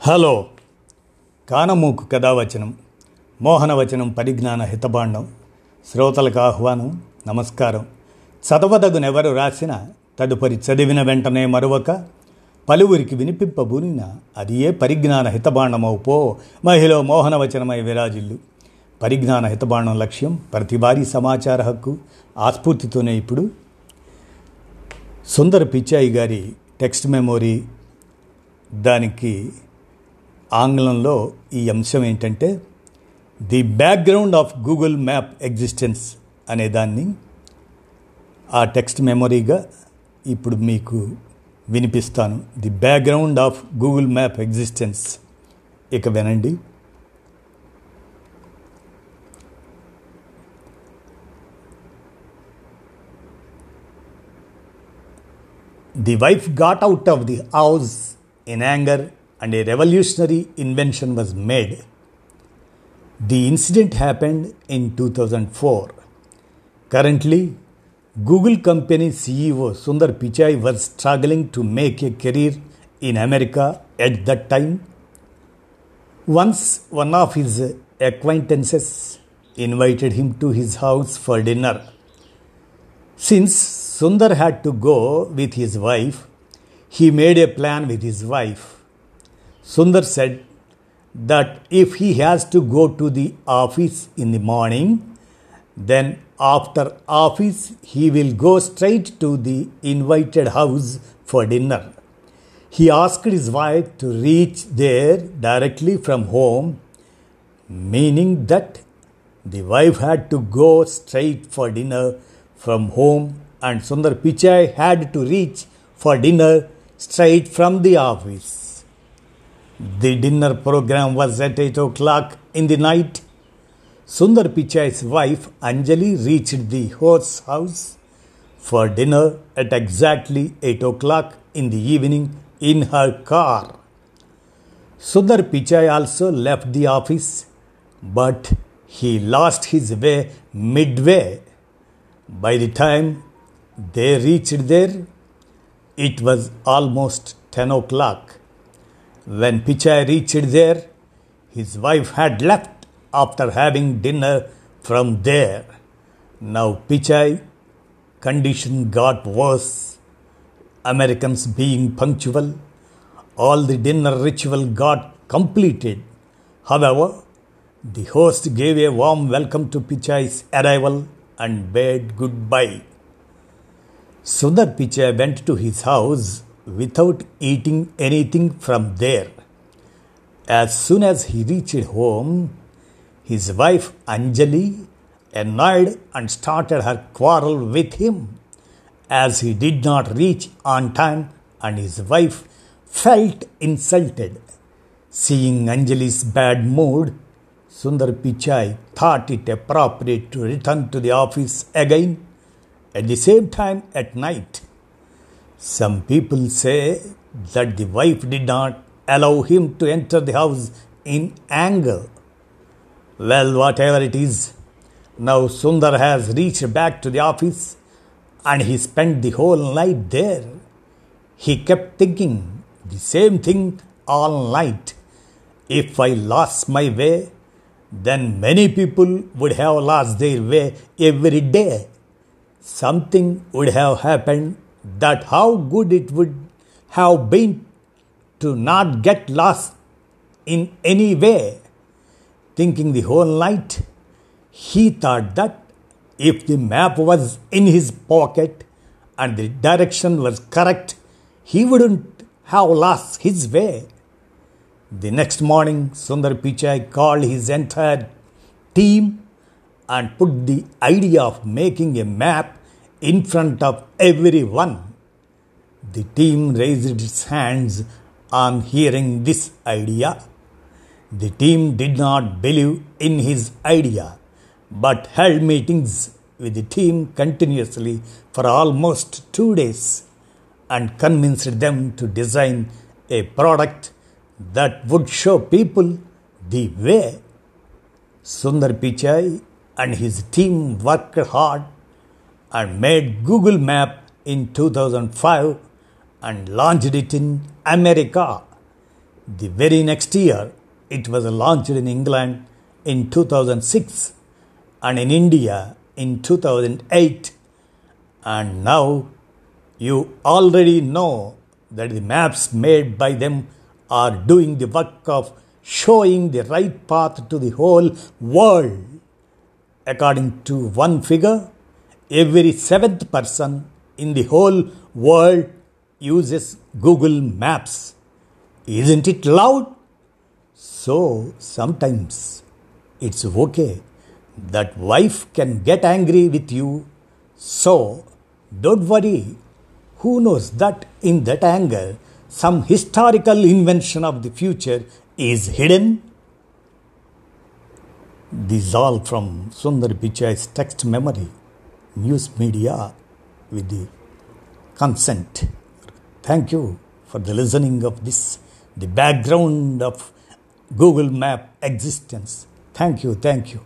Hello. కానమూకు కథావచనం మోహనవచనం పరిజ్ఞాన హితబాండం శ్రోతలకు ఆహ్వానం నమస్కారం. చదవదగునెవరు రాసిన తదుపరి చదివిన వెంటనే మరొక పలువురికి వినిపింపబూనిన అది ఏ పరిజ్ఞాన హితబాండమవు పో మహిళ మోహనవచనమై విరాజిల్లు. పరిజ్ఞాన హితబాండం లక్ష్యం ప్రతివారీ సమాచార హక్కు ఆస్ఫూర్తితోనే ఇప్పుడు. సుందర పిచ్చాయి గారి టెక్స్ట్ మెమొరీ దానికి ఆంగ్లంలో ఈ అంశం ఏంటంటే the background of Google map existence అనేదాన్ని ఆ టెక్స్ట్ మెమొరీగా ఇప్పుడు మీకు వినిపిస్తాను. The background of Google map existence ఇక వినండి. The wife got out of the house in anger and a revolutionary invention was made. The incident happened in 2004. Currently, Google company CEO Sundar Pichai was struggling to make a career in America at that time. Once one of his acquaintances invited him to his house for dinner. Since Sundar had to go with his wife, he made a plan with his wife. Sundar said that if he has to go to the office in the morning, then after office he will go straight to the invited house for dinner. He asked his wife to reach there directly from home, meaning that the wife had to go straight for dinner from home and Sundar Pichai had to reach for dinner straight from the office. The dinner program was at 8 o'clock in the night. Sundar Pichai's wife Anjali reached the host house for dinner at exactly 8 o'clock in the evening in her car. Sundar Pichai also left the office, but he lost his way midway. By the time they reached there, it was almost 10 o'clock. When Pichai reached there, his wife had left after having dinner from there. Now Pichai condition got worse. Americans being punctual, all the dinner ritual got completed. However, the host gave a warm welcome to Pichai's arrival and bade goodbye. Sundar Pichai went to his house without eating anything from there. As soon as he reached home, his wife Anjali annoyed and started her quarrel with him as he did not reach on time and his wife felt insulted. Seeing Anjali's bad mood, Sundar Pichai thought it appropriate to return to the office again at the same time at night. Some people say that the wife did not allow him to enter the house in anger. Well, whatever it is, now Sundar has reached back to the office and he spent the whole night there. He kept thinking the same thing all night. If I lost my way, then many people would have lost their way every day. Something would have happened that how good it would have been to not get lost in any way. Thinking the whole night, he thought that if the map was in his pocket and the direction was correct, he wouldn't have lost his way. The next morning, Sundar Pichai called his entire team and put the idea of making a map in front of everyone. The team raised its hands on hearing this idea. The team did not believe in his idea but held meetings with the team continuously for almost two days and convinced them to design a product that would show people the way. Sundar Pichai and his team worked hard and made Google Map in 2005 and launched it in America. The very next year, it was launched in England in 2006 and in India in 2008. And now you already know that the maps made by them are doing the work of showing the right path to the whole world. According to one figure, every seventh person in the whole world uses Google Maps. Isn't it loud? So sometimes it's okay that wife can get angry with you. So don't worry. Who knows that in that anger, some historical invention of the future is hidden? This all from Sundar Pichai's text memory, news media with the consent. Thank you for the listening of this, the background of Google Map existence. Thank you, thank you.